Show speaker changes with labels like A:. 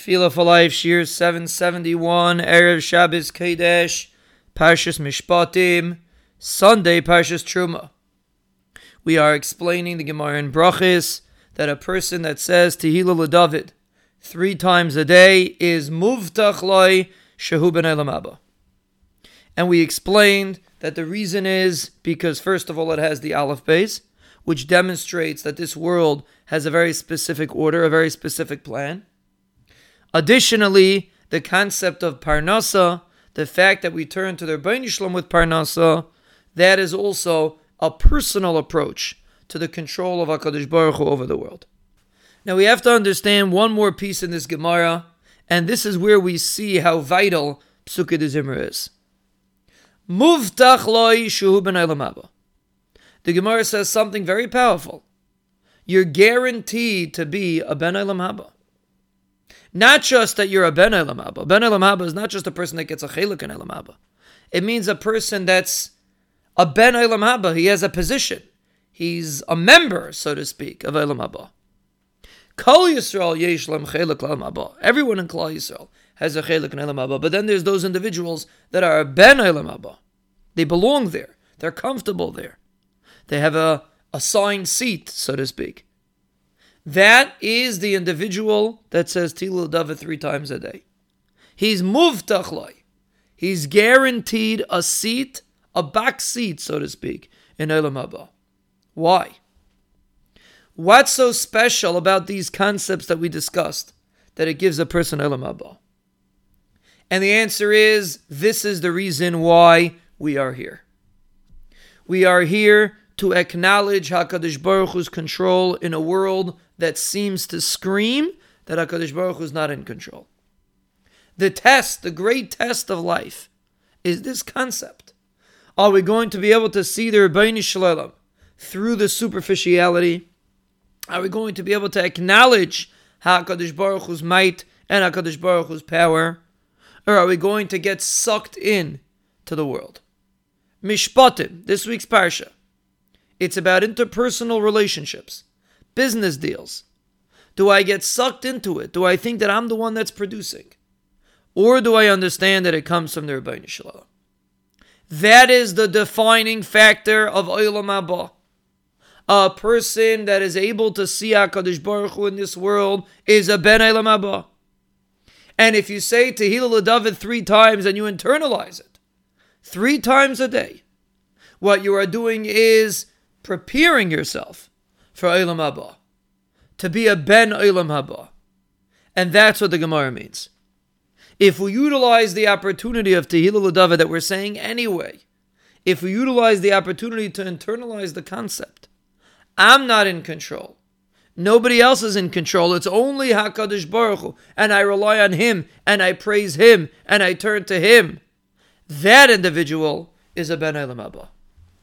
A: Tefillah for Life, Shiur 771, Erev Shabbos Kodesh, Parshas Mishpatim, Sunday Parshas Truma. We are explaining the Gemara in Brachis that a person that says Tehillah LeDavid three times a day is Muvtach Loi Shehu Ben Elam And we explained that the reason is because, first of all, it has the Aleph Beis, which demonstrates that this world has a very specific order, a very specific plan. Additionally, the concept of Parnasa, the fact that we turn to the Ribono Shel Olam with Parnasa, that is also a personal approach to the control of HaKadosh Baruch Hu over the world. Now we have to understand one more piece in this Gemara, and this is where we see how vital Pesukei DeZimra is. Muvtach shuhu The Gemara says something very powerful. You're guaranteed to be a ben Haba. Not just that you're a ben Elam Haba. Ben Elam Haba is not just a person that gets a chelik in Elam Haba. It means a person that's a ben Elam Haba. He has a position. He's a member, so to speak, of Elam Haba. Kol Yisrael yesh lem chelik Elam Haba. Everyone in Klal Yisrael has a chelik in Elam Haba. But then there's those individuals that are a ben Elam Haba. They belong there. They're comfortable there. They have a assigned seat, so to speak. That is the individual that says Tilul Dava three times a day. He's muvtachlai. He's guaranteed a seat, a back seat, so to speak, in Olam. Why? What's so special about these concepts that we discussed that it gives a person Olam? And the answer is this is the reason why we are here. We are here to acknowledge HaKadosh Baruch Hu's control in a world that seems to scream that HaKadosh Baruch Hu is not in control. The test, the great test of life, is this concept. Are we going to be able to see the Ribono Shel Olam through the superficiality? Are we going to be able to acknowledge HaKadosh Baruch Hu's might and HaKadosh Baruch Hu's power? Or are we going to get sucked in to the world? Mishpatim, this week's parsha. It's about interpersonal relationships, business deals. Do I get sucked into it? Do I think that I'm the one that's producing? Or do I understand that it comes from the Ribono Shel Olam? That is the defining factor of Olam Haba. A person that is able to see HaKadosh Baruch Hu in this world is a Ben Olam Haba. And if you say Tehillah David three times and you internalize it, three times a day, what you are doing is preparing yourself for Olam Haba, to be a Ben Olam Haba. And that's what the Gemara means. If we utilize the opportunity of Tehillah David that we're saying anyway, if we utilize the opportunity to internalize the concept, I'm not in control. Nobody else is in control. It's only Hakadosh Baruch Hu, and I rely on Him, and I praise Him, and I turn to Him. That individual is a Ben Elam Haba.